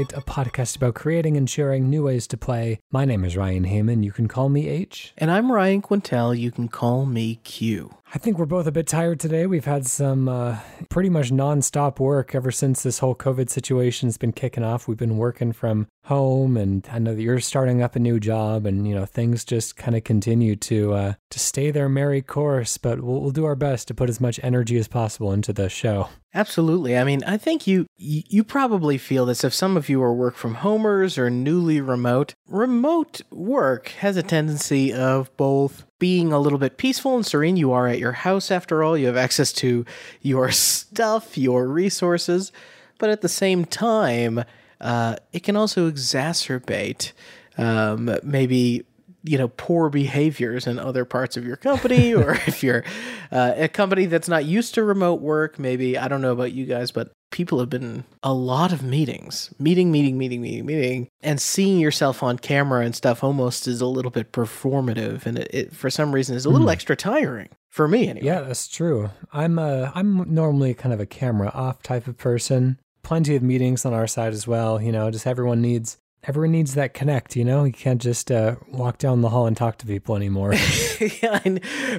a podcast about creating and sharing new ways to play. My name is Ryan Heyman. You can call me H. And I'm Ryan Quintel. You can call me Q. I think we're both a bit tired today. We've had some uh, pretty much nonstop work ever since this whole COVID situation's been kicking off. We've been working from home, and I know that you're starting up a new job, and you know things just kind of continue to uh, to stay their merry course. But we'll, we'll do our best to put as much energy as possible into the show. Absolutely. I mean, I think you you probably feel this if some of you are work from homers or newly remote. Remote work has a tendency of both being a little bit peaceful and serene. You are at your house after all. You have access to your stuff, your resources, but at the same time, uh, it can also exacerbate um, maybe you know poor behaviors in other parts of your company or if you're uh, a company that's not used to remote work maybe i don't know about you guys but people have been a lot of meetings meeting meeting meeting meeting meeting and seeing yourself on camera and stuff almost is a little bit performative and it, it for some reason is a little mm. extra tiring for me anyway. Yeah that's true. I'm a i'm normally kind of a camera off type of person. Plenty of meetings on our side as well you know just everyone needs everyone needs that connect, you know? You can't just uh, walk down the hall and talk to people anymore. yeah,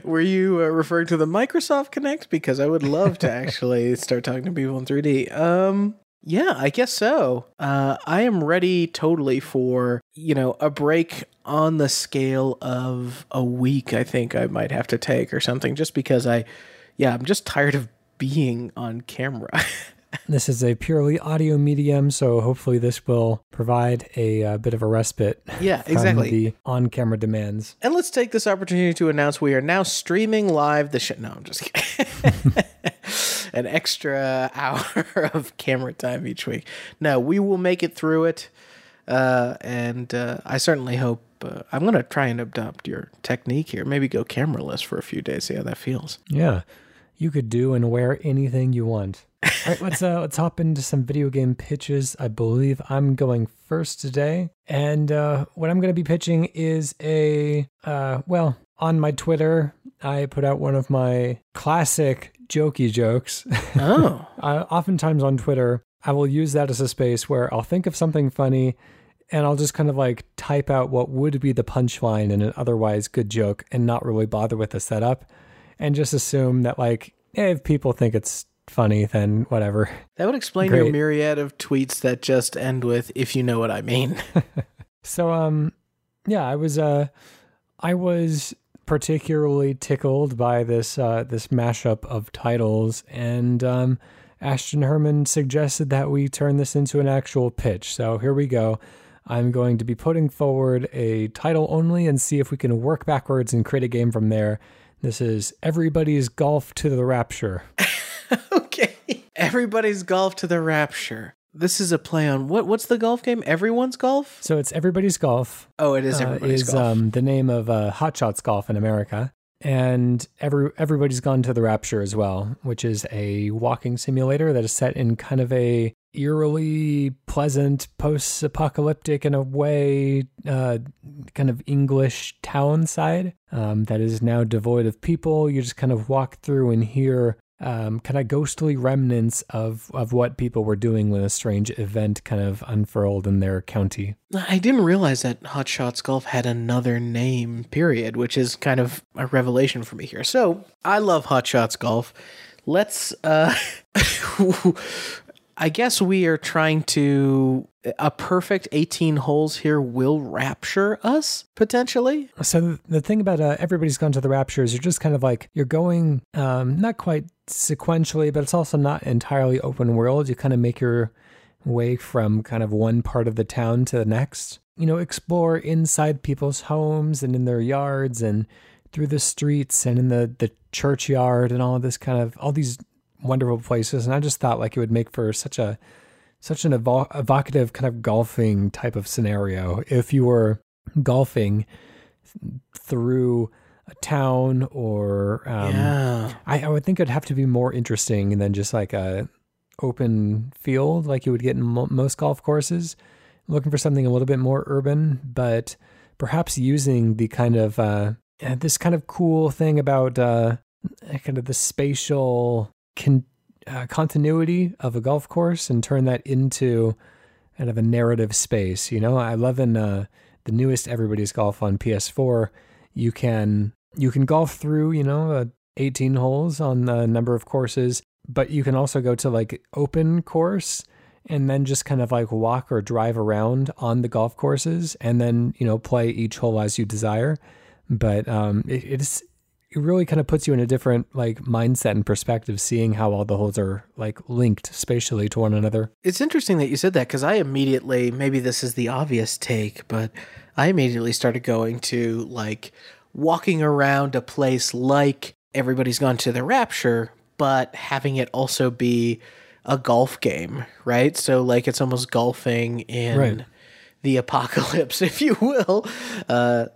were you uh, referring to the Microsoft Kinect? Because I would love to actually start talking to people in 3D. Um, yeah, I guess so. Uh, I am ready totally for, you know, a break on the scale of a week, I think I might have to take or something, just because I, yeah, I'm just tired of being on camera. This is a purely audio medium, so hopefully this will provide a, uh, bit of a respite. Yeah, exactly. The on-camera demands. And let's take this opportunity to announce we are now streaming live the shit. No, I'm just kidding. An extra hour of camera time each week. No, we will make it through it, uh, and uh, I certainly hope. Uh, I'm going to try and adopt your technique here. Maybe go cameraless for a few days, see how that feels. Yeah, you could do and wear anything you want. All right, let's uh, let's hop into some video game pitches. I believe I'm going first today, and uh, what I'm going to be pitching is a uh, well on my Twitter. I put out one of my classic jokey jokes. Oh, uh, oftentimes on Twitter, I will use that as a space where I'll think of something funny, and I'll just kind of like type out what would be the punchline in an otherwise good joke, and not really bother with the setup, and just assume that like if people think it's funny, then whatever. That would explain Great. your myriad of tweets that just end with "if you know what I mean." so, um, yeah, I was, uh, I was particularly tickled by this, uh, this mashup of titles, and um, Ashton Herman suggested that we turn this into an actual pitch. So here we go. I'm going to be putting forward a title only and see if we can work backwards and create a game from there. This is Everybody's Golf to the Rapture. okay. Everybody's golf to the rapture. This is a play on what? What's the golf game? Everyone's golf. So it's everybody's golf. Oh, it is uh, everybody's uh, is, golf. Um, the name of uh, Hot Shots Golf in America, and every everybody's gone to the rapture as well, which is a walking simulator that is set in kind of a eerily pleasant, post-apocalyptic in a way, uh, kind of English town side um, that is now devoid of people. You just kind of walk through and hear um, kind of ghostly remnants of of what people were doing when a strange event kind of unfurled in their county. I didn't realize that Hot Shots Golf had another name. Period, which is kind of a revelation for me here. So I love Hot Shots Golf. Let's. Uh, I guess we are trying to a perfect 18 holes here will rapture us potentially. So the thing about uh, everybody's gone to the rapture is you're just kind of like you're going um, not quite sequentially, but it's also not entirely open world. You kind of make your way from kind of one part of the town to the next. You know, explore inside people's homes and in their yards and through the streets and in the the churchyard and all this kind of all these wonderful places. And I just thought like it would make for such a such an evo- evocative kind of golfing type of scenario if you were golfing through a town or um, yeah. I, I would think it'd have to be more interesting than just like a open field like you would get in mo- most golf courses. I'm looking for something a little bit more urban, but perhaps using the kind of uh, this kind of cool thing about uh, kind of the spatial con- uh, continuity of a golf course and turn that into kind of a narrative space. You know, I love in uh, the newest Everybody's Golf on PS4. You can you can golf through, you know, uh, 18 holes on a number of courses, but you can also go to like open course and then just kind of like walk or drive around on the golf courses and then, you know, play each hole as you desire. But um, it, it's it really kind of puts you in a different like mindset and perspective seeing how all the holes are like linked spatially to one another. It's interesting that you said that because i immediately maybe this is the obvious take but i immediately started going to like walking around a place like everybody's gone to the rapture but having it also be a golf game right? So like it's almost golfing in right. the apocalypse if you will. Uh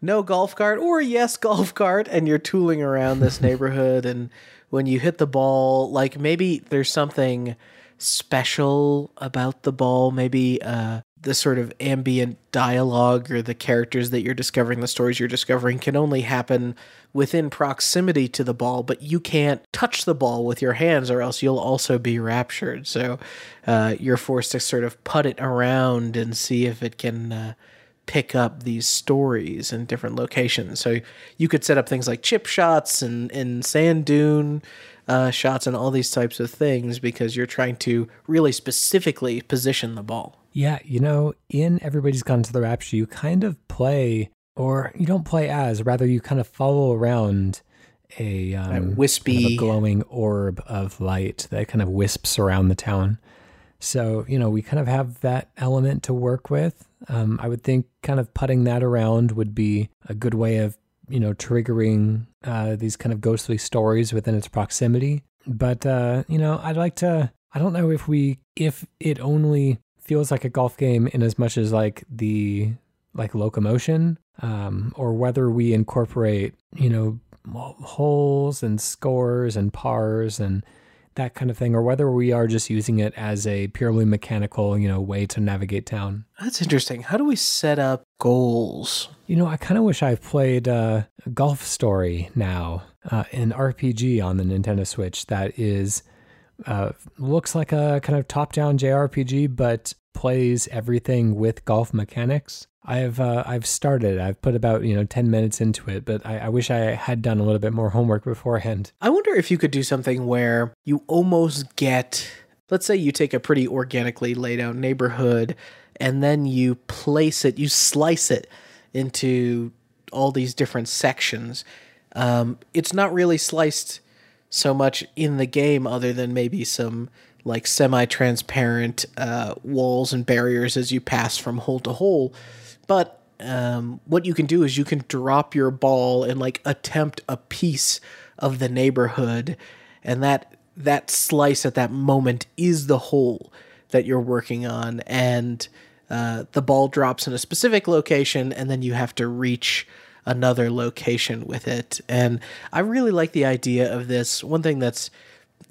no golf cart or yes golf cart and you're tooling around this neighborhood and when you hit the ball like maybe there's something special about the ball maybe uh the sort of ambient dialogue or the characters that you're discovering the stories you're discovering can only happen within proximity to the ball but you can't touch the ball with your hands or else you'll also be raptured. So uh, you're forced to sort of put it around and see if it can uh, pick up these stories in different locations. So you could set up things like chip shots and, and sand dune uh, shots and all these types of things because you're trying to really specifically position the ball. Yeah, you know, in Everybody's Gone to the Rapture, you kind of play, or you don't play as, rather, you kind of follow around a um, wispy, kind of a glowing orb of light that kind of wisps around the town. So, you know, we kind of have that element to work with. Um, I would think kind of putting that around would be a good way of, you know, triggering uh, these kind of ghostly stories within its proximity. But, uh, you know, I'd like to, I don't know if we, if it only feels like a golf game in as much as like the, like locomotion, um, or whether we incorporate, you know, holes and scores and pars and, that kind of thing, or whether we are just using it as a purely mechanical, you know, way to navigate town. That's interesting. How do we set up goals? You know, I kind of wish I played uh, Golf Story now, uh, an RPG on the Nintendo Switch that is uh, looks like a kind of top-down JRPG, but plays everything with golf mechanics. I've uh, I've started. I've put about you know ten minutes into it, but I, I, wish I had done a little bit more homework beforehand. I wonder if you could do something where you almost get, let's say, you take a pretty organically laid out neighborhood, and then you place it, you slice it into all these different sections. Um, it's not really sliced so much in the game, other than maybe some like semi-transparent uh, walls and barriers as you pass from hole to hole but um, what you can do is you can drop your ball and like attempt a piece of the neighborhood, and that that slice at that moment is the hole that you're working on, and uh, the ball drops in a specific location, and then you have to reach another location with it. And I really like the idea of this. One thing that's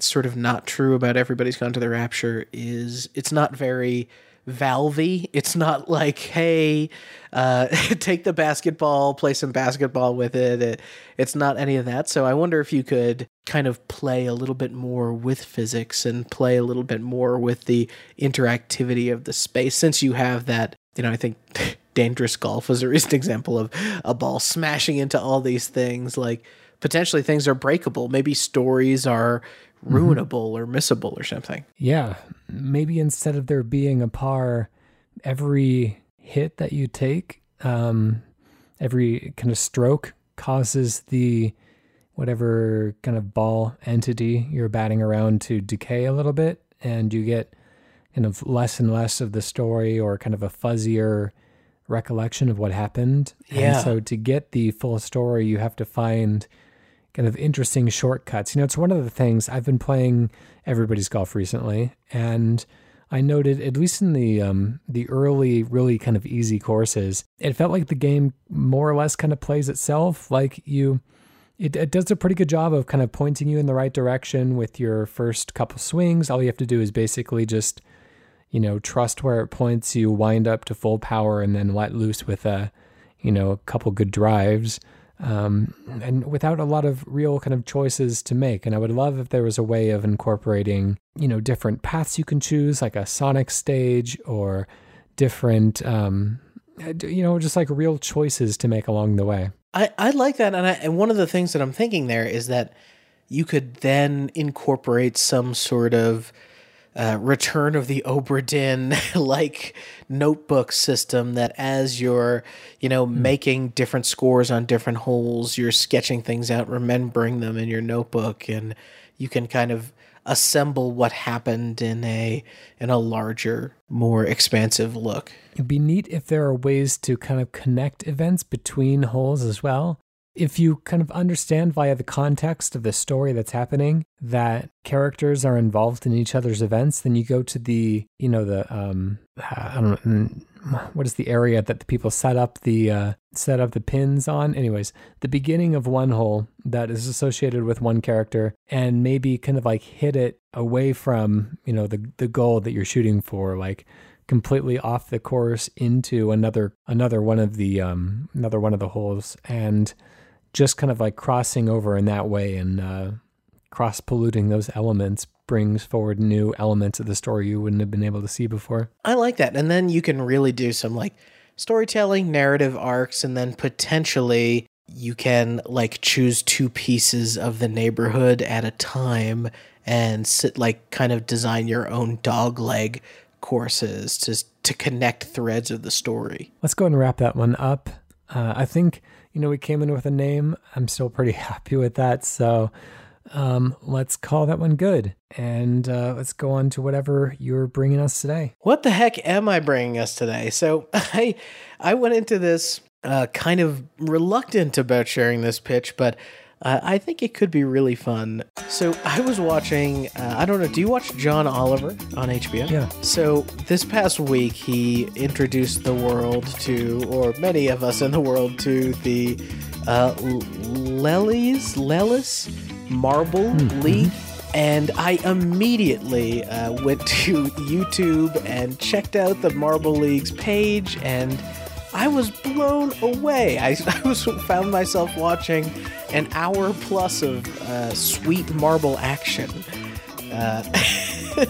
sort of not true about everybody's gone to the rapture is it's not very valvy. It's not like, hey, uh, take the basketball, play some basketball with it. it. It's not any of that. So I wonder if you could kind of play a little bit more with physics and play a little bit more with the interactivity of the space since you have that, you know, I think dangerous golf is a recent example of a ball smashing into all these things. Like potentially things are breakable. Maybe stories are. Ruinable mm-hmm. or missable or something. Yeah. Maybe instead of there being a par, every hit that you take, um, every kind of stroke causes the whatever kind of ball entity you're batting around to decay a little bit, and you get kind of less and less of the story or kind of a fuzzier recollection of what happened. Yeah. And so to get the full story, you have to find kind of interesting shortcuts. You know, it's one of the things I've been playing everybody's golf recently, and I noted at least in the um, the early, really kind of easy courses, it felt like the game more or less kind of plays itself. Like you, it, it does a pretty good job of kind of pointing you in the right direction with your first couple swings. All you have to do is basically just, you know, trust where it points you, wind up to full power, and then let loose with a, you know, a couple good drives. Um, and without a lot of real kind of choices to make. And I would love if there was a way of incorporating, you know, different paths you can choose, like a Sonic stage or different, um, you know, just like real choices to make along the way. I, I like that. And, I, and one of the things that I'm thinking there is that you could then incorporate some sort of uh, Return of the Obra Dinn like notebook system that as you're, you know, mm. making different scores on different holes, you're sketching things out, remembering them in your notebook, and you can kind of assemble what happened in a in a larger, more expansive look. It'd be neat if there are ways to kind of connect events between holes as well if you kind of understand via the context of the story that's happening that characters are involved in each other's events, then you go to the, you know, the, um, I don't know, what is the area that the people set up the, uh, set up the pins on? Anyways, the beginning of one hole that is associated with one character and maybe kind of like hit it away from, you know, the, the goal that you're shooting for, like, completely off the course into another another one of the um another one of the holes and just kind of like crossing over in that way and uh, cross polluting those elements brings forward new elements of the story you wouldn't have been able to see before. I like that. And then you can really do some like storytelling, narrative arcs, and then potentially you can like choose two pieces of the neighborhood at a time and sit like kind of design your own dog leg courses to to connect threads of the story. Let's go and wrap that one up. Uh, I think you know, we came in with a name. I'm still pretty happy with that. So um, let's call that one good. And uh, let's go on to whatever you're bringing us today. What the heck am I bringing us today? So I, I went into this uh, kind of reluctant about sharing this pitch, but uh, I think it could be really fun. So I was watching, uh, I don't know, do you watch John Oliver on HBO? Yeah. So this past week, he introduced the world to, or many of us in the world, to the uh, Lellies, Lelis Marble mm-hmm. League. And I immediately uh, went to YouTube and checked out the Marble League's page and I was blown away. I, I was found myself watching an hour plus of uh, sweet marble action. Uh,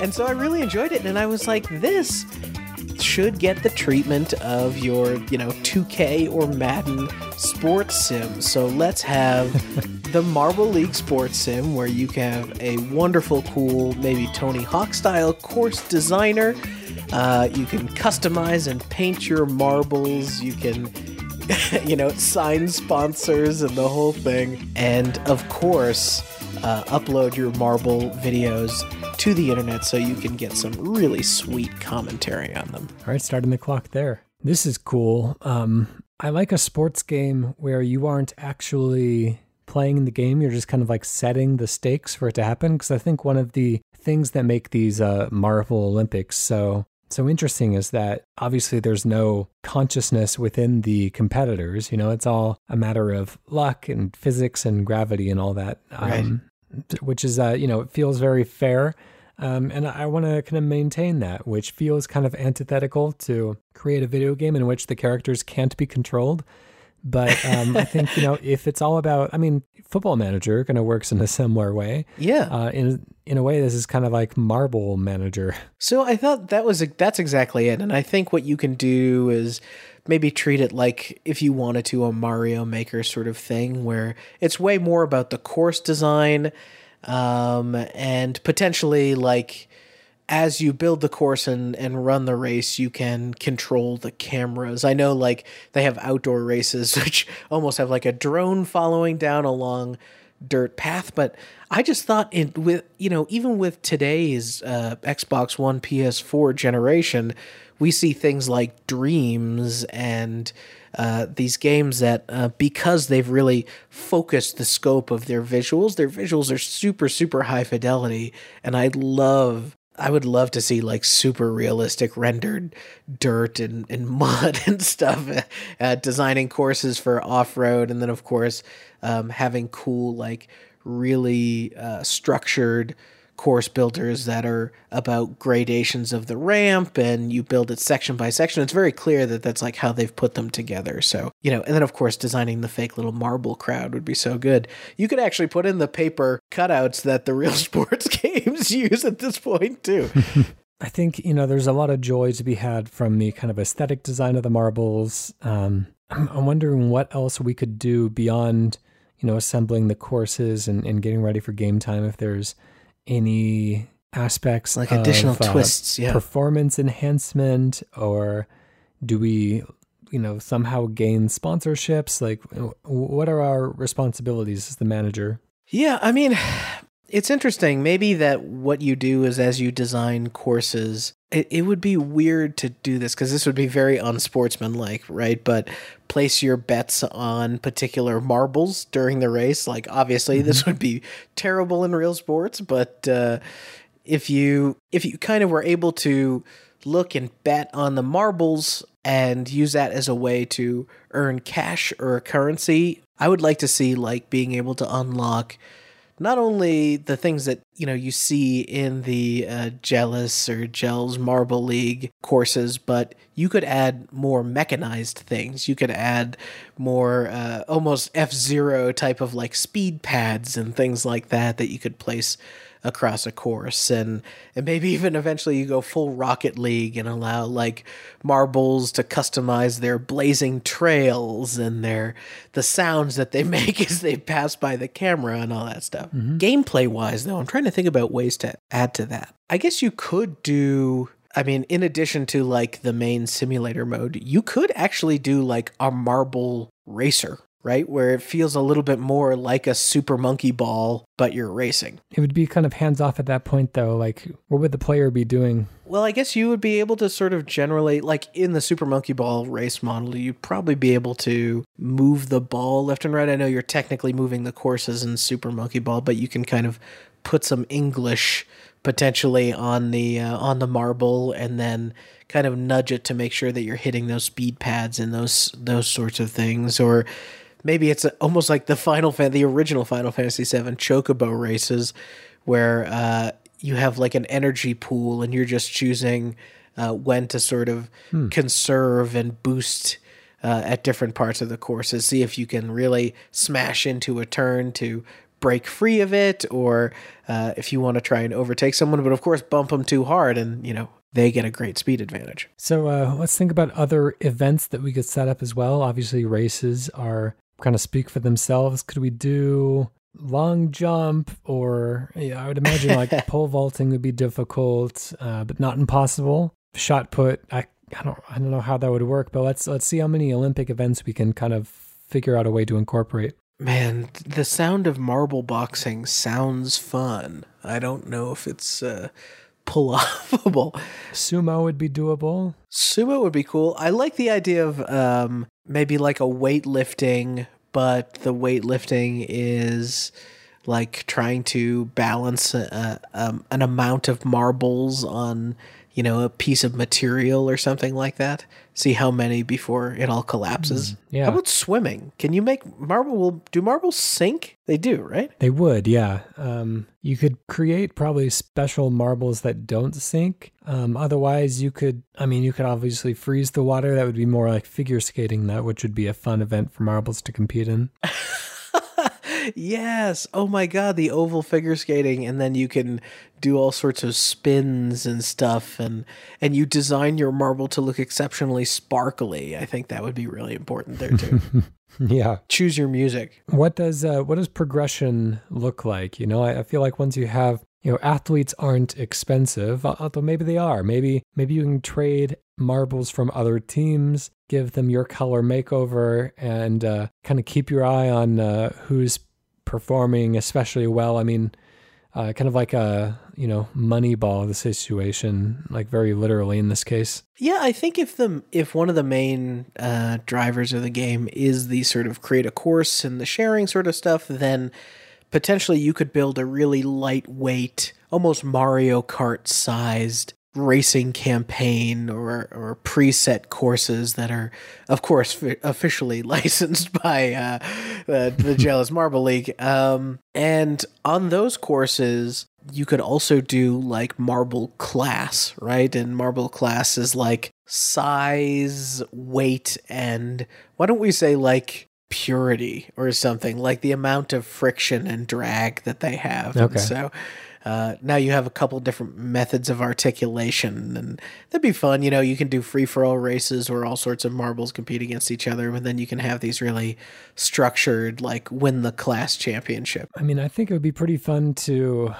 and so I really enjoyed it, and I was like, this should get the treatment of your, you know, 2K or Madden sports sim. So let's have the Marble League sports sim where you can have a wonderful, cool, maybe Tony Hawk style course designer uh, you can customize and paint your marbles. You can, you know, sign sponsors and the whole thing. And of course, uh, upload your marble videos to the internet so you can get some really sweet commentary on them. All right, starting the clock there. This is cool. Um, I like a sports game where you aren't actually playing the game, you're just kind of like setting the stakes for it to happen. Because I think one of the things that make these uh, Marble Olympics so so interesting is that obviously there's no consciousness within the competitors. You know, it's all a matter of luck and physics and gravity and all that, um, right. which is, uh, you know, it feels very fair. Um, and I want to kind of maintain that, which feels kind of antithetical to create a video game in which the characters can't be controlled. But um, I think you know if it's all about, I mean, Football Manager kind of works in a similar way. Yeah. Uh, in in a way, this is kind of like Marble Manager. So I thought that was that's exactly it, and I think what you can do is maybe treat it like if you wanted to a Mario Maker sort of thing, where it's way more about the course design, um, and potentially like as you build the course and, and run the race, you can control the cameras. I know like they have outdoor races which almost have like a drone following down along dirt path, but I just thought it with you know even with today's uh, Xbox One PS4 generation, we see things like Dreams and uh, these games that uh, because they've really focused the scope of their visuals, their visuals are super super high fidelity, and I love I would love to see like super realistic rendered dirt and, and mud and stuff, uh, designing courses for off road, and then of course um, having cool like really uh, structured course builders that are about gradations of the ramp and you build it section by section. It's very clear that that's like how they've put them together. So, you know, and then of course, designing the fake little marble crowd would be so good. You could actually put in the paper cutouts that the real sports games use at this point, too. I think, you know, there's a lot of joy to be had from the kind of aesthetic design of the marbles. Um, I'm wondering what else we could do beyond, you know, assembling the courses and, and getting ready for game time. If there's any aspects like of, additional uh, twists, yeah. performance enhancement, or do we, you know, somehow gain sponsorships? Like, what are our responsibilities as the manager? Yeah, I mean, it's interesting. Maybe that what you do is as you design courses, it, it would be weird to do this because this would be very unsportsmanlike, right? But place your bets on particular marbles during the race. Like, obviously, mm-hmm. this would be terrible in real sports, but uh, if you if you kind of were able to look and bet on the marbles and use that as a way to earn cash or currency, I would like to see like being able to unlock not only the things that you know you see in the uh, Jealous or Gels Marble League courses, but you could add more mechanized things. You could add more uh, almost F Zero type of like speed pads and things like that that you could place across a course and and maybe even eventually you go full rocket league and allow like marbles to customize their blazing trails and their the sounds that they make as they pass by the camera and all that stuff mm-hmm. gameplay wise though i'm trying to think about ways to add to that i guess you could do I mean, in addition to like the main simulator mode, you could actually do like a marble racer right? Where it feels a little bit more like a Super Monkey Ball, but you're racing. It would be kind of hands off at that point, though. Like, what would the player be doing? Well, I guess you would be able to sort of generally, like in the Super Monkey Ball race model, you'd probably be able to move the ball left and right. I know you're technically moving the courses in Super Monkey Ball, but you can kind of put some English potentially on the uh, on the marble and then kind of nudge it to make sure that you're hitting those speed pads and those those sorts of things or maybe it's almost like the Final Fan, the original Final Fantasy VII Chocobo races, where uh, you have like an energy pool and you're just choosing uh, when to sort of hmm. conserve and boost. Uh, at different parts of the courses, see if you can really smash into a turn to break free of it, or uh, if you want to try and overtake someone, but of course bump them too hard, and you know they get a great speed advantage. So uh, let's think about other events that we could set up as well. Obviously, races are kind of speak for themselves. Could we do long jump or yeah, I would imagine like pole vaulting would be difficult, uh, but not impossible. Shot put, I I don't I don't know how that would work, but let's let's see how many Olympic events we can kind of figure out a way to incorporate. Man, the sound of marble boxing sounds fun. I don't know if it's uh, pull offable. Sumo would be doable. Sumo would be cool. I like the idea of um, maybe like a weightlifting, but the weightlifting is like trying to balance a, um, an amount of marbles on you know a piece of material or something like that see how many before it all collapses. Mm, yeah. How about swimming? Can you make marble? Will do marbles sink? They do, right? They would, yeah. Um, you could create probably special marbles that don't sink. Um, otherwise, you could. I mean, you could obviously freeze the water. That would be more like figure skating, that which would be a fun event for marbles to compete in. yes. Oh my god, the oval figure skating and then you can do all sorts of spins and stuff and and you design your marble to look exceptionally sparkly. I think that would be really important there too. yeah. Choose your music. What does uh, what does progression look like? You know, I, I feel like once you have you know athletes aren't expensive although maybe they are maybe maybe you can trade marbles from other teams give them your color makeover and uh, kind of keep your eye on uh, who's performing especially well. I mean, uh, kind of like a you know Moneyball the situation, like very literally in this case. Yeah, I think if the if one of the main uh, drivers of the game is the sort of create a course and the sharing sort of stuff, then potentially you could build a really lightweight, almost Mario Kart sized racing campaign or or preset courses that are of course f- officially licensed by uh, the, the Jelle's Marble League um, and on those courses you could also do like marble class, right? And marble class is like size, weight, and why don't we say like purity or something like the amount of friction and drag that they have. Okay. And so uh, now you have a couple different methods of articulation, and that'd be fun. You know, you can do free for all races where all sorts of marbles compete against each other, but then you can have these really structured, like win the class championship. I mean, I think it would be pretty fun to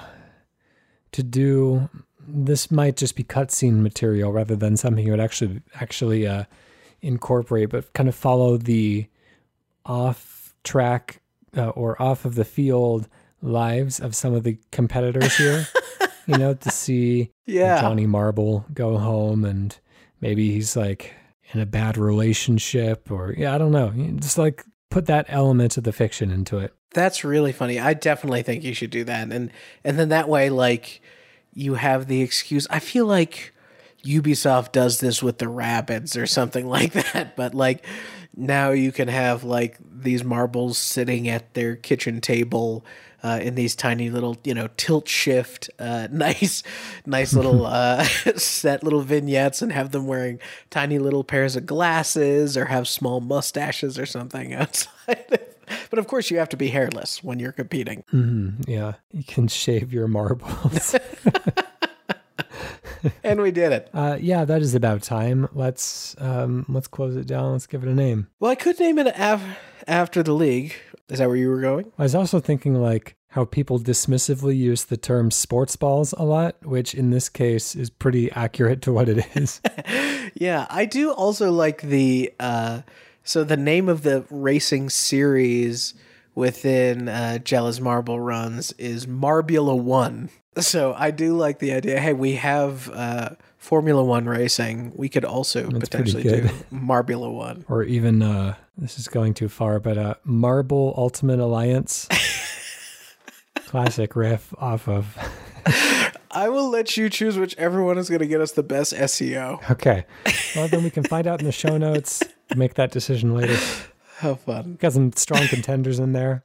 to do. This might just be cutscene material rather than something you would actually actually uh, incorporate, but kind of follow the off track uh, or off of the field lives of some of the competitors here. you know, to see Yeah. Johnny Marble go home and maybe he's like in a bad relationship or yeah, I don't know. Just like put that element of the fiction into it. That's really funny. I definitely think you should do that. And and then that way like you have the excuse. I feel like Ubisoft does this with the rabbits or something like that, but like now you can have like these marbles sitting at their kitchen table uh, in these tiny little, you know, tilt shift, uh, nice, nice little uh, set little vignettes, and have them wearing tiny little pairs of glasses or have small mustaches or something outside. but of course, you have to be hairless when you're competing. Mm, yeah, you can shave your marbles. And we did it. uh, yeah, that is about time. Let's um, let's close it down. Let's give it a name. Well, I could name it af- after the league. Is that where you were going? I was also thinking like how people dismissively use the term sports balls a lot, which in this case is pretty accurate to what it is. Yeah, I do also like the uh so the name of the racing series within uh Jelle's Marble Runs is Marbula 1. So I do like the idea, hey, we have uh Formula 1 racing. We could also pretty potentially do Marbula 1. or even uh, this is going too far, but uh, Marble Ultimate Alliance. Classic riff off of. I will let you choose whichever one is going to get us the best SEO. Okay. Well, then we can find out in the show notes. Make that decision later. How fun. Got some strong contenders in there.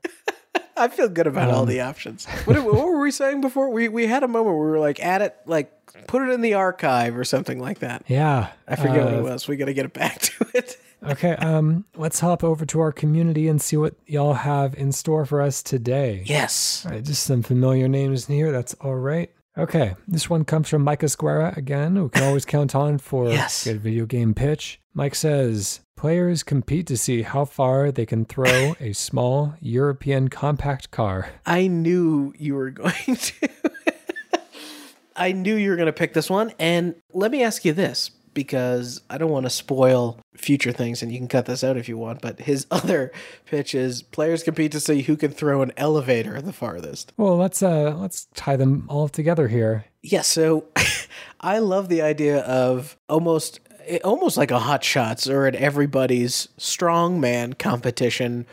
I feel good about all Um, the options. What, what were we saying before? We we had a moment where we were like, add it, like put it in the archive or something like that. Yeah. I forget what uh, it was. We got to get it back to it. Okay. Um, let's hop over to our community and see what y'all have in store for us today. Yes. All right, just some familiar names in here. That's all right. Okay, this one comes from Mike Esquera again, who can always count on for Yes. good video game pitch. Mike says players compete to see how far they can throw a small European compact car. I knew you were going to. I knew you were going to pick this one. And let me ask you this because I don't want to spoil future things and you can cut this out if you want. But his other pitch is players compete to see who can throw an elevator the farthest. Well, let's uh let's tie them all together here. Yeah, so I love the idea of almost almost like a hot shots or an everybody's strongman competition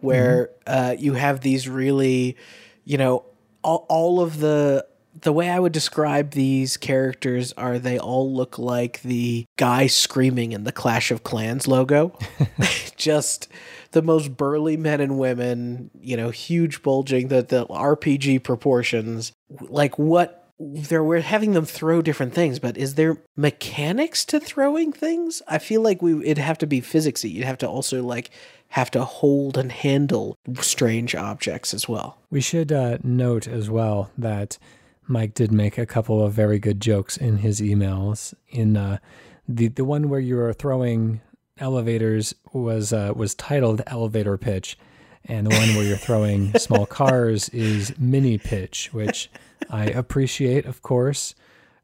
where uh, you have these really, you know, all, all of the the way I would describe these characters are they all look like the guy screaming in the Clash of Clans logo. Just the most burly men and women, you know, huge bulging, the, the RPG proportions. Like what they're we're having them throw different things, but is there mechanics to throwing things? I feel like we it'd have to be physicsy. You'd have to also like have to hold and handle strange objects as well. We should uh, note as well that Mike did make a couple of very good jokes in his emails. In uh, the the one where you were throwing elevators was uh, was titled elevator pitch, and the one where you're throwing small cars is mini pitch, which I appreciate, of course.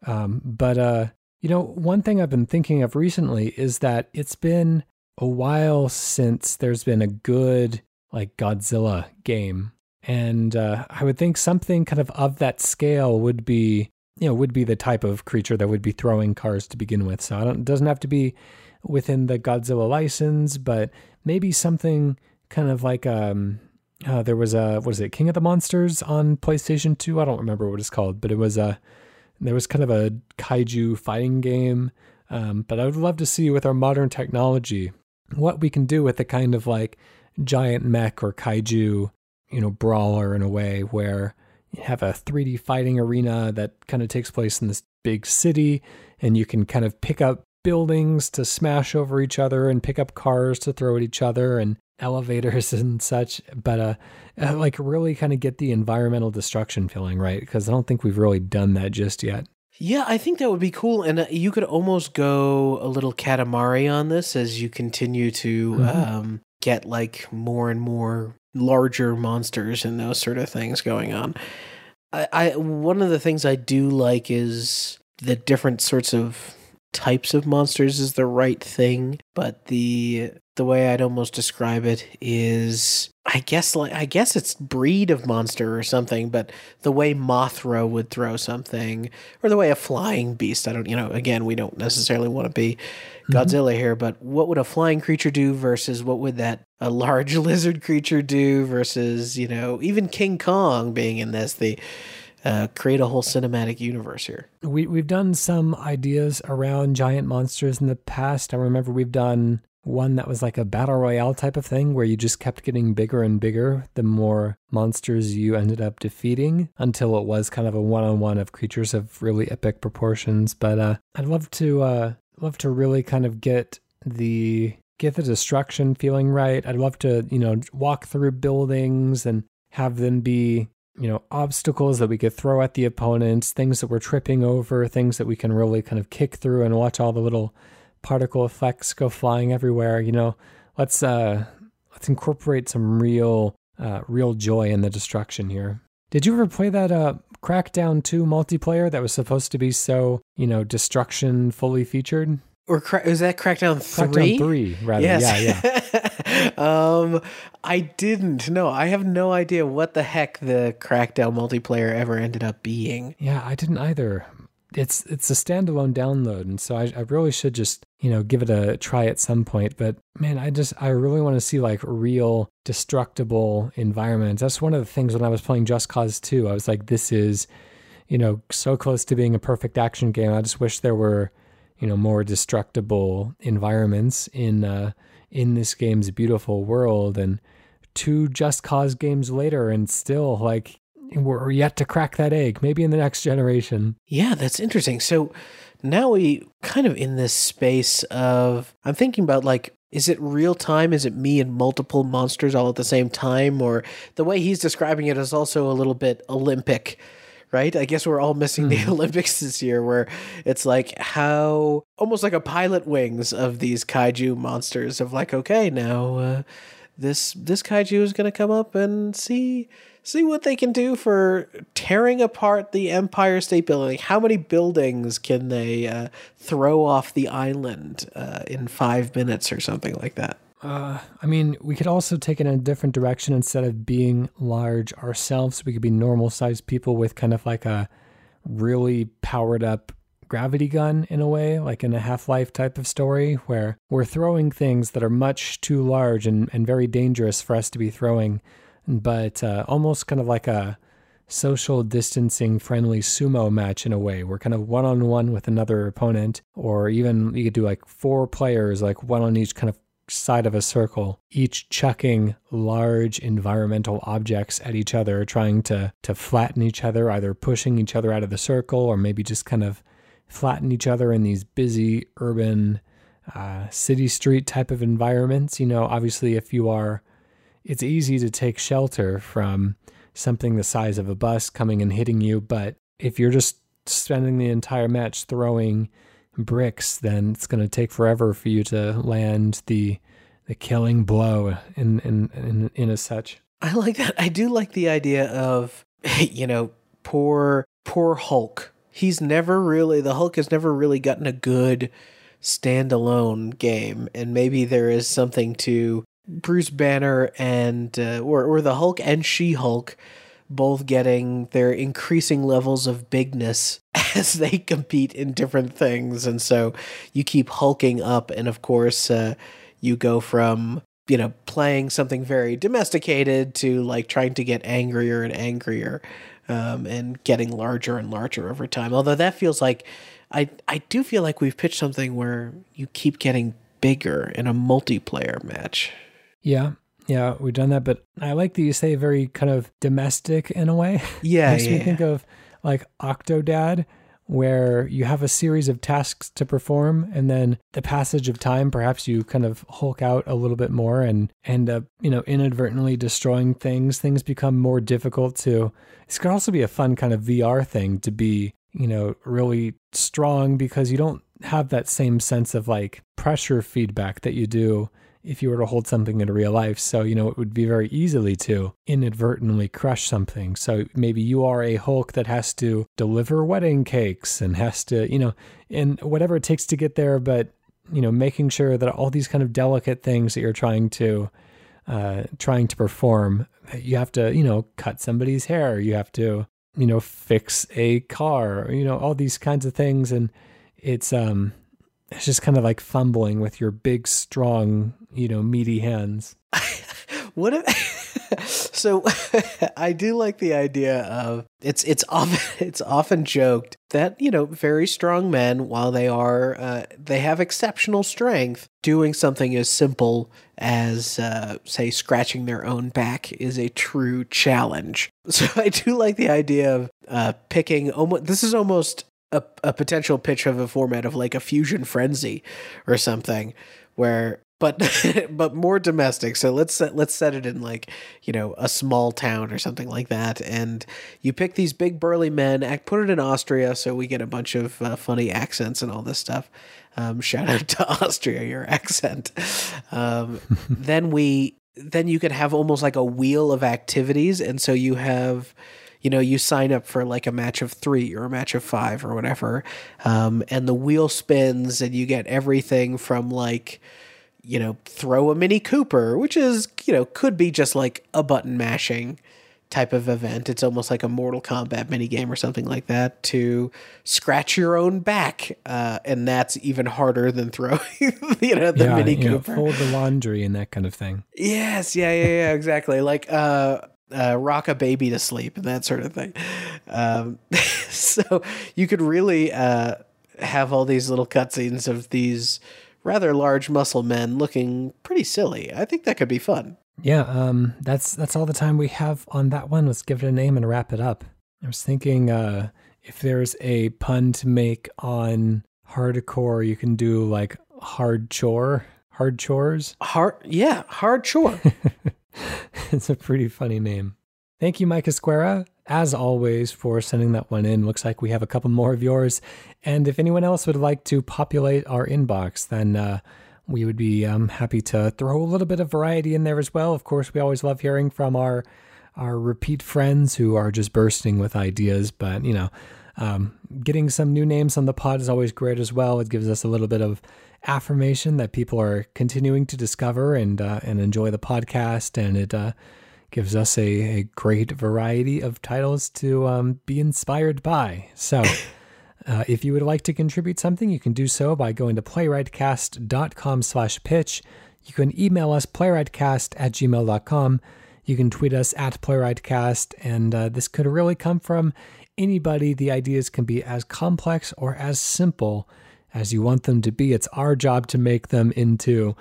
Um, but uh, you know, one thing I've been thinking of recently is that it's been a while since there's been a good like Godzilla game and uh, I would think something kind of of that scale would be, you know, would be the type of creature that would be throwing cars to begin with. So I don't, it doesn't have to be within the Godzilla license, but maybe something kind of like um, uh, there was a what is it, King of the Monsters on PlayStation Two? I don't remember what it's called, but it was a there was kind of a kaiju fighting game. Um, but I would love to see with our modern technology what we can do with the kind of like giant mech or kaiju you know, brawler in a way where you have a 3D fighting arena that kind of takes place in this big city, and you can kind of pick up buildings to smash over each other and pick up cars to throw at each other and elevators and such. But uh, uh like really kind of get the environmental destruction feeling, right? Because I don't think we've really done that just yet. Yeah, I think that would be cool, and uh, you could almost go a little Katamari on this as you continue to mm-hmm. um, get like more and more larger monsters and those sort of things going on. I, I one of the things I do like is the different sorts of types of monsters is the right thing, but the the way I'd almost describe it is I guess like I guess it's breed of monster or something, but the way Mothra would throw something, or the way a flying beast. I don't, you know, again, we don't necessarily want to be mm-hmm. Godzilla here, but what would a flying creature do versus what would that a large lizard creature do versus you know even King Kong being in this the uh, create a whole cinematic universe here. We we've done some ideas around giant monsters in the past. I remember we've done one that was like a battle royale type of thing where you just kept getting bigger and bigger the more monsters you ended up defeating until it was kind of a one-on-one of creatures of really epic proportions. But uh, i'd love to uh, love to really kind of get the get the destruction feeling right. I'd love to you know walk through buildings and have them be you know, obstacles that we could throw at the opponents, things that we're tripping over, things that we can really kind of kick through and watch all the little particle effects go flying everywhere. You know, let's uh let's incorporate some real uh real joy in the destruction here. Did you ever play that uh Crackdown 2 multiplayer that was supposed to be so, you know, destruction fully featured? or cra- is that Crackdown three? Crackdown three, rather. Yes. Yeah, yeah. um, I didn't. No, I have no idea what the heck the Crackdown multiplayer ever ended up being. Yeah, I didn't either. It's it's a standalone download, and so I, I really should just you know give it a try at some point. But man, I just I really want to see like real destructible environments. That's one of the things when I was playing Just Cause 2. I was like, this is you know so close to being a perfect action game. I just wish there were you know more destructible environments in uh, in this game's beautiful world and two just cause games later and still like we're yet to crack that egg maybe in the next generation yeah that's interesting so now we kind of in this space of i'm thinking about like is it real time is it me and multiple monsters all at the same time or the way he's describing it is also a little bit olympic right? I guess we're all missing mm. the hmm. Olympics this year, where it's like how almost like a Pilotwings of these kaiju monsters of like, okay, now uh, this this kaiju is going to come up and see see what they can do for tearing apart the Empire State Building. How many buildings can they uh, throw off the island uh, in five minutes or something like that? Uh, I mean, we could also take it in a different direction. Instead of being large ourselves, we could be normal sized people with kind of like a really powered up gravity gun in a way, like in a Half Life type of story, where we're throwing things that are much too large and, and very dangerous for us to be throwing, but uh, almost kind of like a social distancing friendly sumo match in a way. We're kind of one on one with another opponent, or even you could do like four players, like one on each kind of side of a circle, each chucking large environmental objects at each other, trying to, to flatten each other, either pushing each other out of the circle or maybe just kind of flatten each other in these busy urban uh, city street type of environments. You know, obviously, if you are, it's easy to take shelter from something the size of a bus coming and hitting you, but if you're just spending the entire match throwing bricks, then it's going to take forever for you to land the the killing blow in in in, in as such. I like that. I do like the idea of you know poor poor Hulk. He's never really the Hulk has never really gotten a good standalone game, and maybe there is something to Bruce Banner and uh, or or the Hulk and She Hulk both getting their increasing levels of bigness as they compete in different things. And so you keep hulking up. And of course, uh, you go from, you know, playing something very domesticated to like trying to get angrier and angrier um, and getting larger and larger over time. Although that feels like, I, I do feel like we've pitched something where you keep getting bigger in a multiplayer match. Yeah. Yeah, we've done that, but I like that you say very kind of domestic in a way. Yeah, Makes yeah. me think of like Octodad, where you have a series of tasks to perform, and then the passage of time, perhaps you kind of hulk out a little bit more and end up, you know, inadvertently destroying things. Things become more difficult to. This could also be a fun kind of VR thing to be, you know, really strong because you don't have that same sense of like pressure feedback that you do if you were to hold something in real life. So, you know, it would be very easily to inadvertently crush something. So maybe you are a Hulk that has to deliver wedding cakes and has to, you know, and whatever it takes to get there, but, you know, making sure that all these kind of delicate things that you're trying to, uh, trying to perform, you have to, you know, cut somebody's hair, you have to, you know, fix a car, you know, all these kinds of things. And it's, um, it's just kind of like fumbling with your big, strong, you know, meaty hands. What if so I do like the idea of it's it's often it's often joked that you know very strong men while they are uh, they have exceptional strength doing something as simple as uh, say scratching their own back is a true challenge so i do like the idea of uh, picking almost this is almost a, a potential pitch of a format of like a Fuzion Frenzy or something where but but more domestic. So let's set, let's set it in like you know a small town or something like that. And you pick these big burly men act put it in austria so we get a bunch of uh, funny accents and all this stuff. Um, shout out to austria your accent. Um, then we then you could have almost like a wheel of activities. And so you have you know, you sign up for like a match of three or a match of five or whatever, um, and the wheel spins, and you get everything from like, you know, throw a Mini Cooper, which is you know could be just like a button mashing type of event. It's almost like a Mortal Kombat mini game or something like that. To scratch your own back, uh, and that's even harder than throwing, you know, the yeah, Mini you know, Cooper. fold the laundry and that kind of thing. Yes, yeah, yeah, yeah, exactly. Like uh, uh, rock a baby to sleep and that sort of thing. Um, so you could really uh, have all these little cutscenes of these rather large muscle men looking pretty silly. I think that could be fun. Yeah, um, that's that's all the time we have on that one. Let's give it a name and wrap it up. I was thinking uh, if there's a pun to make on hardcore, you can do like hard chore, hard chores. Hard, yeah, hard chore. it's a pretty funny name. Thank you, Mike Esquera, as always, for sending that one in. Looks like we have a couple more of yours. And if anyone else would like to populate our inbox, then uh, we would be um, happy to throw a little bit of variety in there as well. Of course, we always love hearing from our our repeat friends who are just bursting with ideas. But you know, um, getting some new names on the pod is always great as well. It gives us a little bit of affirmation that people are continuing to discover and uh, and enjoy the podcast, and it uh, gives us a, a great variety of titles to um, be inspired by. So. Uh, if you would like to contribute something, you can do so by going to playwrightcast.com slash pitch. You can email us playwrightcast at gmail.com. You can tweet us at playwrightcast, and uh, this could really come from anybody. The ideas can be as complex or as simple as you want them to be. It's our job to make them into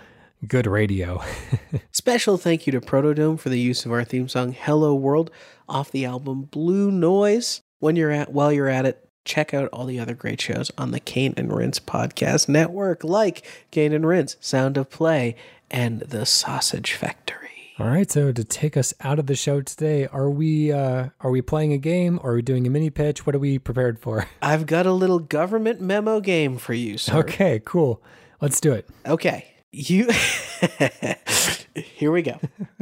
good radio. Special thank you to Protodome for the use of our theme song "Hello World" off the album Blue Noise. When you're at, while you're at it, check out all the other great shows on the Kane and Rinse podcast network, like Kane and Rinse, Sound of Play, and The Sausage Factory. All right, so to take us out of the show today, are we uh, are we playing a game? Or are we doing a mini pitch? What are we prepared for? I've got a little government memo game for you, sir. Okay, cool. Let's do it. Okay. You Here we go.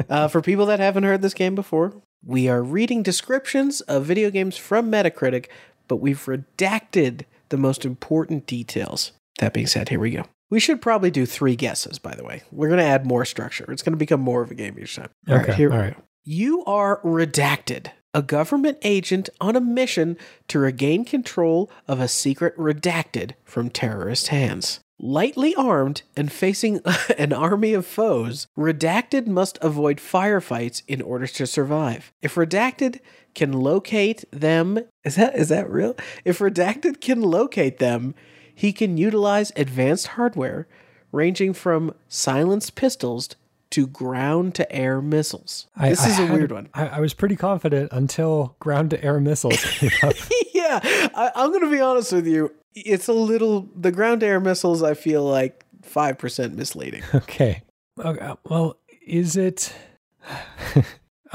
Uh, for people that haven't heard this game before, we are reading descriptions of video games from Metacritic, but we've redacted the most important details. That being said, here we go. We should probably do three guesses, by the way. We're going to add more structure. It's going to become more of a game each time. All Okay, right, here all right. You are redacted, a government agent on a mission to regain control of a secret redacted from terrorist hands. Lightly armed and facing an army of foes, Redacted must avoid firefights in order to survive. If Redacted can locate them, is that is that real? If Redacted can locate them, he can utilize advanced hardware ranging from silenced pistols to ground to air missiles. I- this I is a had- weird one. I, I was pretty confident until ground to air missiles came up. yeah, I, I'm going to be honest with you. It's a little, the ground to air missiles, I feel like 5% misleading. okay. okay. Well, is it?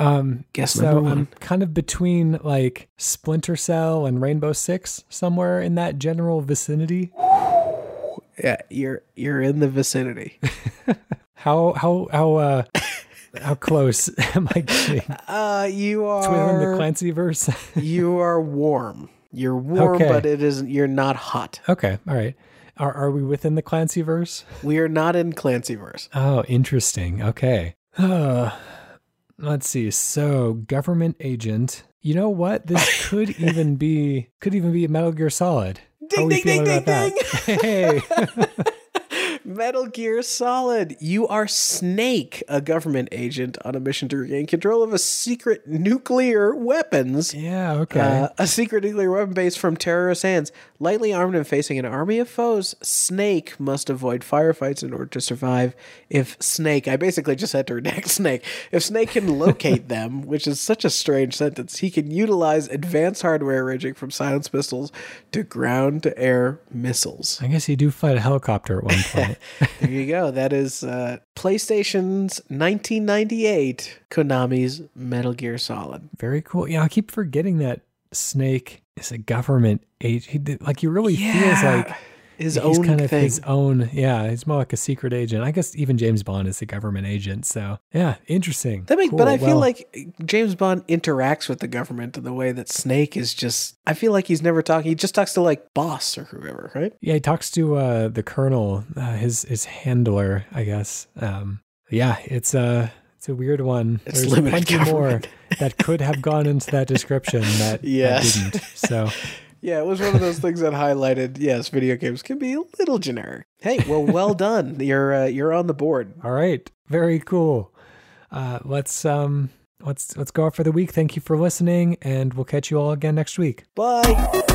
Um. Guess So number one. I'm kind of between like Splinter Cell and Rainbow Six, somewhere in that general vicinity. Yeah, you're you're in the vicinity. How how how uh how close am I getting? Uh, you It's within the Clancy verse. you are warm. You're warm, Okay. but it isn't. You're not hot. okay, all right. Are are we within the Clancy verse? We are not in Clancy verse. Oh, interesting. Okay. Let's see. So, government agent. You know what? This could even be could even be a Metal Gear Solid. How Ding, ding, ding, ding, about that? Hey. Metal Gear Solid. You are Snake, a government agent on a mission to regain control of a secret nuclear weapons. yeah. Okay. Uh, a secret nuclear weapon base from terrorist hands. Lightly armed and facing an army of foes, Snake must avoid firefights in order to survive. If Snake, I basically just had to redact Snake. If Snake can locate them, which is such a strange sentence, he can utilize advanced hardware rigging from silenced pistols to ground to air missiles. I guess you do fight a helicopter at one point. There you go. That is uh, PlayStation's 1998 Konami's Metal Gear Solid. Very cool. Yeah, I keep forgetting that Snake is a government agent. Like he really feels like his he's own kind of thing. his own. Yeah, he's more like a secret agent. I guess even James Bond is a government agent. So yeah, interesting. That makes, Cool. but I feel like James Bond interacts with the government in the way that Snake is just. I feel like he's never talking. He just talks to like boss or whoever, right? yeah, he talks to uh, the colonel, uh, his his handler, I guess. Um, yeah, it's a it's a weird one. It's There's plenty more that could have gone into that description that, that didn't. So Yeah, it was one of those things that highlighted. Yes, video games can be a little generic. Hey, well, well done. You're uh, you're on the board. All right, very cool. Uh, let's um, let's let's go out for the week. Thank you for listening, and we'll catch you all again next week. Bye.